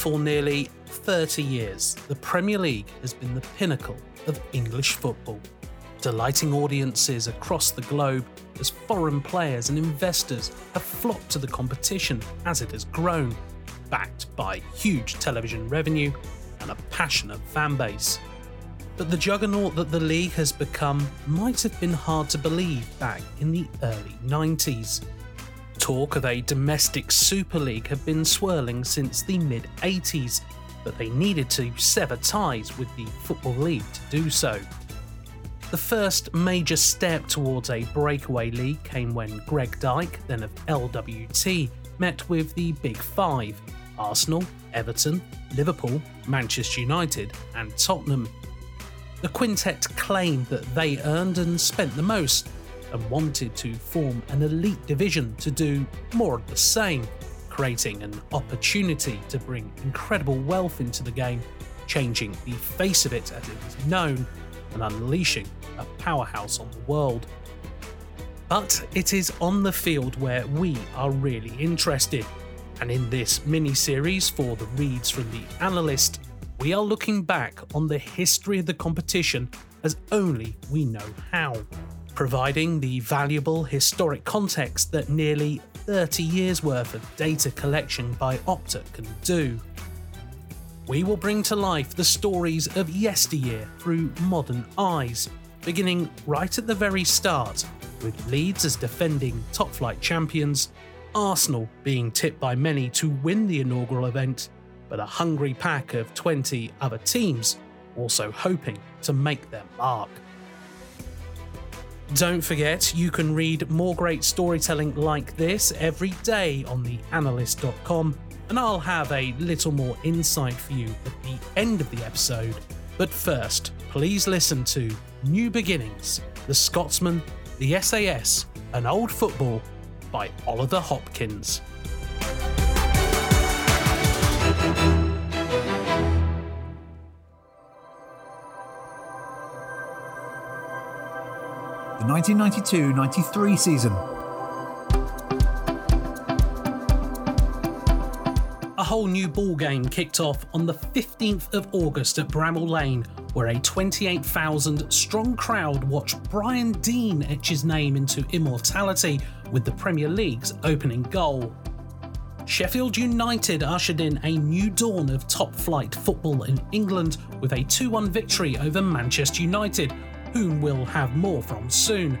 For nearly 30 years, the Premier League has been the pinnacle of English football, delighting audiences across the globe as foreign players and investors have flocked to the competition as it has grown, backed by huge television revenue and a passionate fan base. But the juggernaut that the league has become might have been hard to believe back in the early 90s. Talk of a domestic Super League had been swirling since the mid 80s, but they needed to sever ties with the Football League to do so. The first major step towards a breakaway league came when Greg Dyke, then of LWT, met with the Big Five Arsenal, Everton, Liverpool, Manchester United, and Tottenham. The quintet claimed that they earned and spent the most and wanted to form an elite division to do more of the same, creating an opportunity to bring incredible wealth into the game, changing the face of it as it was known, and unleashing a powerhouse on the world. But it is on the field where we are really interested. And in this mini series for the reads from the analyst, we are looking back on the history of the competition as only we know how, providing the valuable historic context that nearly 30 years worth of data collection by Opta can do. We will bring to life the stories of yesteryear through modern eyes, beginning right at the very start, with Leeds as defending top flight champions, Arsenal being tipped by many to win the inaugural event, but a hungry pack of 20 other teams also hoping to make their mark. Don't forget, you can read more great storytelling like this every day on theanalyst.com, and I'll have a little more insight for you at the end of the episode. But first, please listen to New Beginnings, The Scotsman, The SAS, and Old Football by Oliver Hopkins. 1992 93 season. A whole new ball game kicked off on the 15th of August at Bramall Lane, where a 28,000 strong crowd watched Brian Deane etch his name into immortality with the Premier League's opening goal. Sheffield United ushered in a new dawn of top flight football in England with a 2 1 victory over Manchester United, whom we'll have more from soon.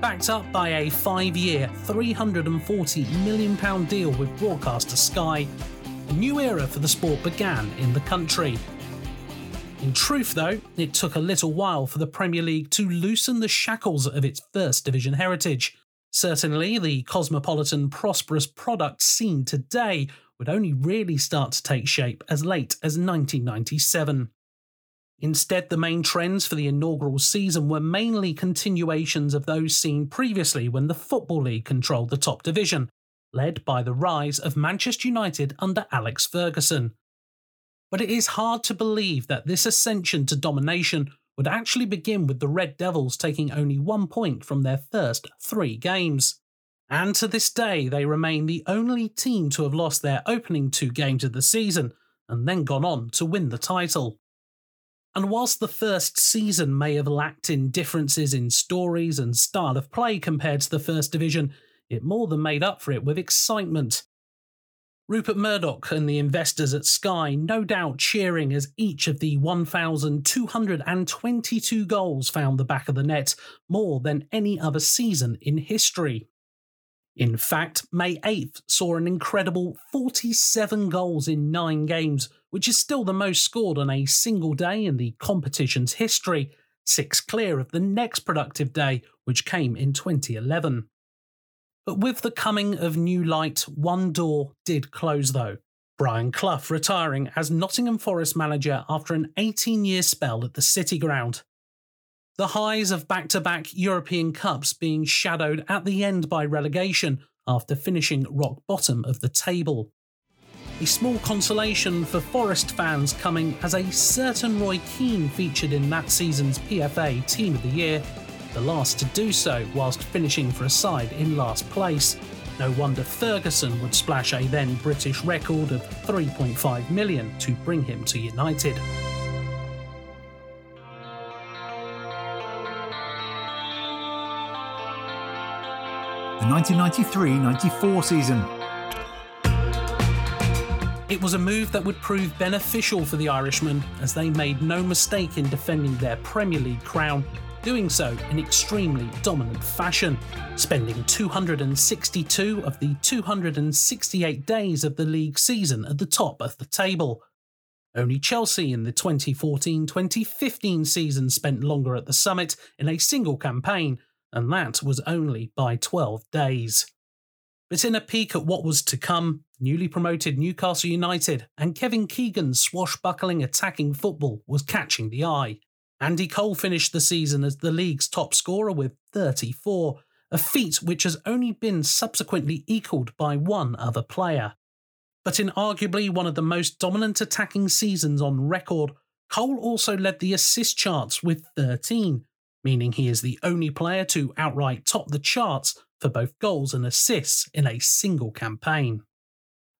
Backed up by a five year, £340 million deal with broadcaster Sky, a new era for the sport began in the country. In truth, though, it took a little while for the Premier League to loosen the shackles of its First Division heritage. Certainly, the cosmopolitan, prosperous product seen today would only really start to take shape as late as 1997. Instead, the main trends for the inaugural season were mainly continuations of those seen previously when the Football League controlled the top division, led by the rise of Manchester United under Alex Ferguson. But it is hard to believe that this ascension to domination would actually begin with the Red Devils taking only one point from their first three games. And to this day, they remain the only team to have lost their opening two games of the season and then gone on to win the title. And whilst the first season may have lacked in differences in stories and style of play compared to the First Division, it more than made up for it with excitement. Rupert Murdoch and the investors at Sky no doubt cheering as each of the 1,222 goals found the back of the net, more than any other season in history. In fact, May 8th saw an incredible 47 goals in nine games, which is still the most scored on a single day in the competition's history, six clear of the next productive day, which came in 2011. But with the coming of new light, one door did close though. Brian Clough retiring as Nottingham Forest manager after an 18 year spell at the City Ground. The highs of back to back European Cups being shadowed at the end by relegation after finishing rock bottom of the table. A small consolation for Forest fans coming as a certain Roy Keane featured in that season's PFA Team of the Year the last to do so whilst finishing for a side in last place, No wonder Ferguson would splash a then British record of 3.5 million to bring him to United. The 1993 94 season. It was a move that would prove beneficial for the Irishmen as they made no mistake in defending their Premier League crown, doing so in extremely dominant fashion, spending 262 of the 268 days of the league season at the top of the table. Only Chelsea in the 2014 2015 season spent longer at the summit in a single campaign, and that was only by 12 days. But in a peek at what was to come, newly promoted Newcastle United and Kevin Keegan's swashbuckling attacking football was catching the eye. Andy Cole finished the season as the league's top scorer with 34, a feat which has only been subsequently equalled by one other player. But in arguably one of the most dominant attacking seasons on record, Cole also led the assist charts with 13, meaning he is the only player to outright top the charts for both goals and assists in a single campaign.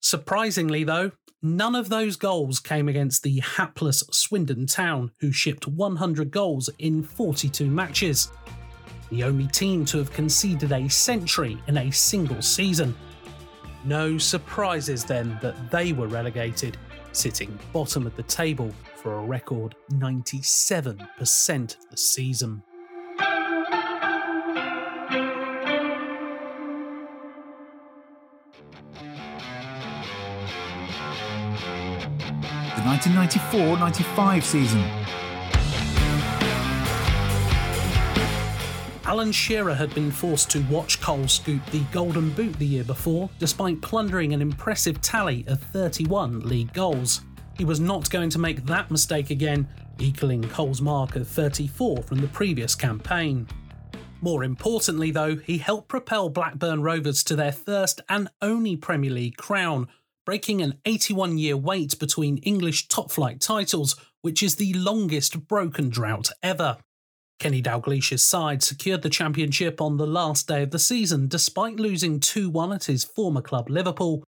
Surprisingly, though, none of those goals came against the hapless Swindon Town, who shipped 100 goals in 42 matches. The only team to have conceded a century in a single season. No surprises then that they were relegated, sitting bottom of the table for a record 97% of the season. The 1994 95 season. Alan Shearer had been forced to watch Cole scoop the Golden Boot the year before, despite plundering an impressive tally of 31 league goals. He was not going to make that mistake again, equaling Cole's mark of 34 from the previous campaign. More importantly, though, he helped propel Blackburn Rovers to their first and only Premier League crown, breaking an 81 year wait between English top flight titles, which is the longest broken drought ever. Kenny Dalglish's side secured the championship on the last day of the season despite losing 2 1 at his former club Liverpool.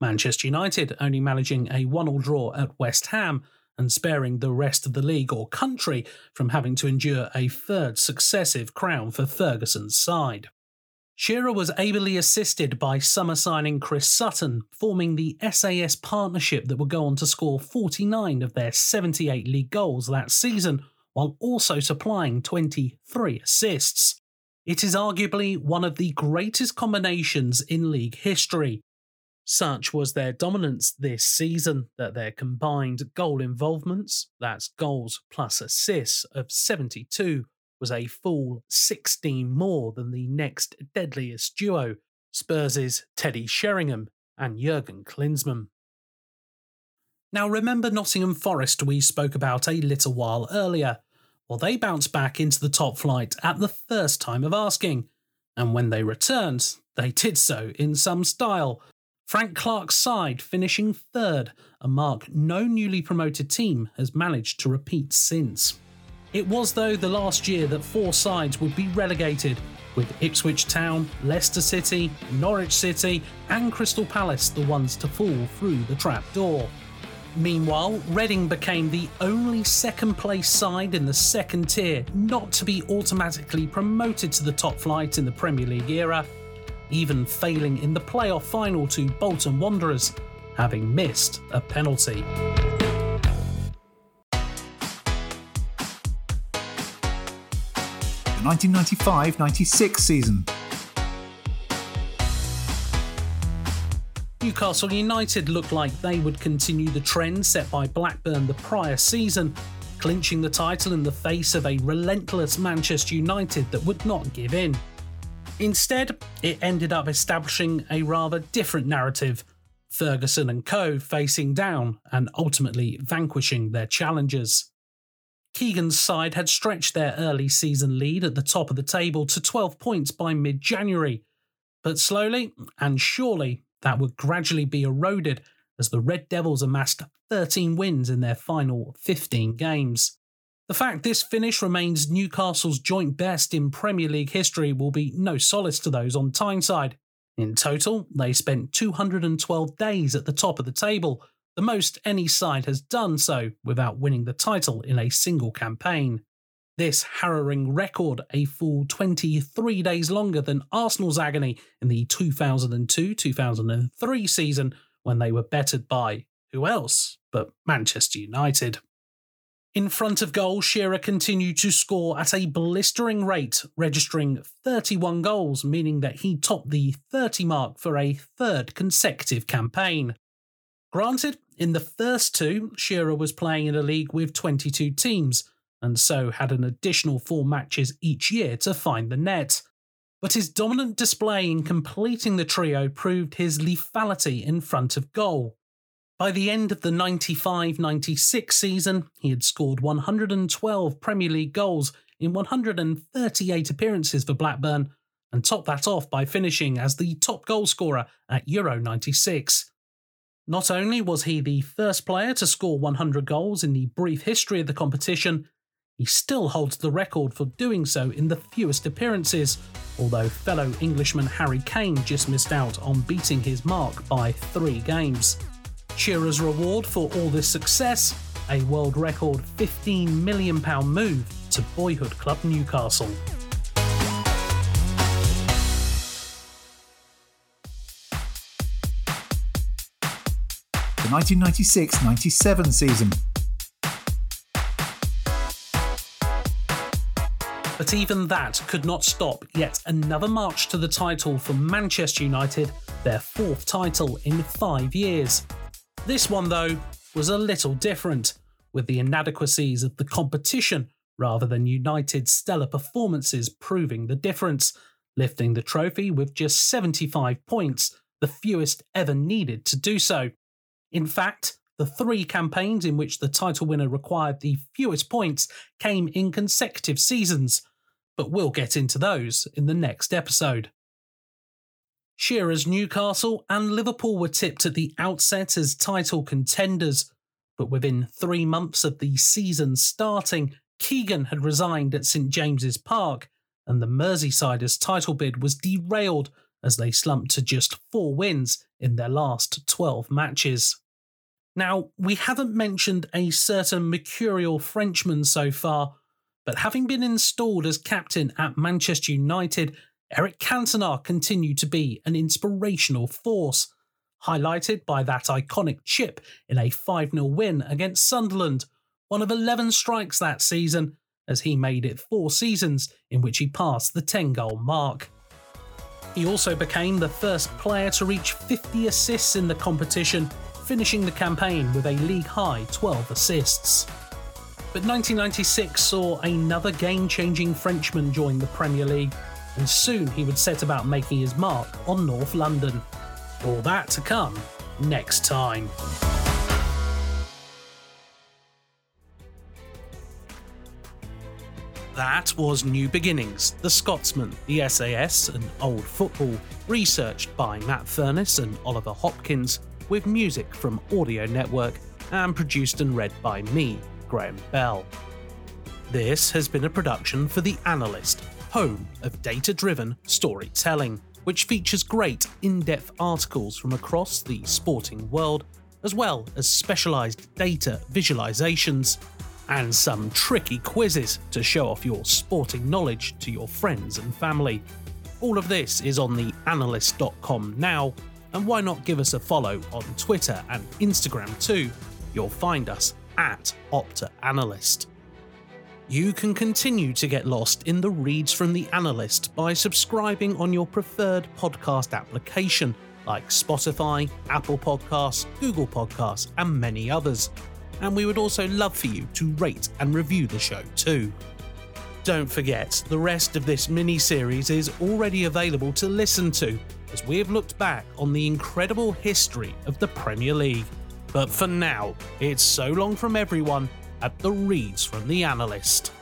Manchester United only managing a 1 all draw at West Ham and sparing the rest of the league or country from having to endure a third successive crown for Ferguson's side. Shearer was ably assisted by summer signing Chris Sutton, forming the SAS partnership that would go on to score 49 of their 78 league goals that season while also supplying 23 assists. It is arguably one of the greatest combinations in league history. Such was their dominance this season that their combined goal involvements, that's goals plus assists, of 72 was a full 16 more than the next deadliest duo, Spurs' Teddy Sheringham and Jurgen Klinsmann. Now, remember Nottingham Forest we spoke about a little while earlier? Well, they bounced back into the top flight at the first time of asking, and when they returned, they did so in some style. Frank Clark's side finishing third, a mark no newly promoted team has managed to repeat since. It was, though, the last year that four sides would be relegated, with Ipswich Town, Leicester City, Norwich City, and Crystal Palace the ones to fall through the trapdoor. Meanwhile, Reading became the only second place side in the second tier not to be automatically promoted to the top flight in the Premier League era, even failing in the playoff final to Bolton Wanderers, having missed a penalty. The 1995 96 season. Newcastle United looked like they would continue the trend set by Blackburn the prior season, clinching the title in the face of a relentless Manchester United that would not give in. Instead, it ended up establishing a rather different narrative, Ferguson and co facing down and ultimately vanquishing their challengers. Keegan's side had stretched their early season lead at the top of the table to 12 points by mid January, but slowly and surely that would gradually be eroded as the Red Devils amassed 13 wins in their final 15 games. The fact this finish remains Newcastle's joint best in Premier League history will be no solace to those on Tyneside. In total, they spent 212 days at the top of the table, the most any side has done so without winning the title in a single campaign. This harrowing record, a full 23 days longer than Arsenal's agony in the 2002 2003 season when they were bettered by who else but Manchester United. In front of goal, Shearer continued to score at a blistering rate, registering 31 goals, meaning that he topped the 30 mark for a third consecutive campaign. Granted, in the first two, Shearer was playing in a league with 22 teams, and so had an additional four matches each year to find the net. But his dominant display in completing the trio proved his lethality in front of goal. By the end of the 95 96 season, he had scored 112 Premier League goals in 138 appearances for Blackburn and topped that off by finishing as the top goalscorer at Euro 96. Not only was he the first player to score 100 goals in the brief history of the competition, he still holds the record for doing so in the fewest appearances, although fellow Englishman Harry Kane just missed out on beating his mark by three games. Shearer's reward for all this success a world record £15 million move to boyhood club Newcastle. 1996 97 season. But even that could not stop yet another march to the title for Manchester United, their fourth title in five years. This one, though, was a little different, with the inadequacies of the competition rather than United's stellar performances proving the difference, lifting the trophy with just 75 points, the fewest ever needed to do so. In fact, the three campaigns in which the title winner required the fewest points came in consecutive seasons, but we'll get into those in the next episode. Shearer's Newcastle and Liverpool were tipped at the outset as title contenders, but within three months of the season starting, Keegan had resigned at St James's Park, and the Merseysiders' title bid was derailed as they slumped to just four wins in their last 12 matches. Now, we haven't mentioned a certain mercurial Frenchman so far, but having been installed as captain at Manchester United Eric Cantona continued to be an inspirational force, highlighted by that iconic chip in a 5 0 win against Sunderland, one of 11 strikes that season, as he made it four seasons in which he passed the 10 goal mark. He also became the first player to reach 50 assists in the competition, finishing the campaign with a league high 12 assists. But 1996 saw another game changing Frenchman join the Premier League and soon he would set about making his mark on North London. All that to come next time. That was New Beginnings, The Scotsman, the SAS, and Old Football, researched by Matt Furness and Oliver Hopkins, with music from Audio Network, and produced and read by me, Graham Bell. This has been a production for The Analyst, home of data driven storytelling, which features great in depth articles from across the sporting world, as well as specialised data visualizations and some tricky quizzes to show off your sporting knowledge to your friends and family. All of this is on the analyst.com now, and why not give us a follow on Twitter and Instagram too? You'll find us at Opta Analyst. You can continue to get lost in the reads from the analyst by subscribing on your preferred podcast application like Spotify, Apple Podcasts, Google Podcasts, and many others. And we would also love for you to rate and review the show too. Don't forget, the rest of this mini series is already available to listen to as we have looked back on the incredible history of the Premier League. But for now, it's so long from everyone at the reads from the analyst.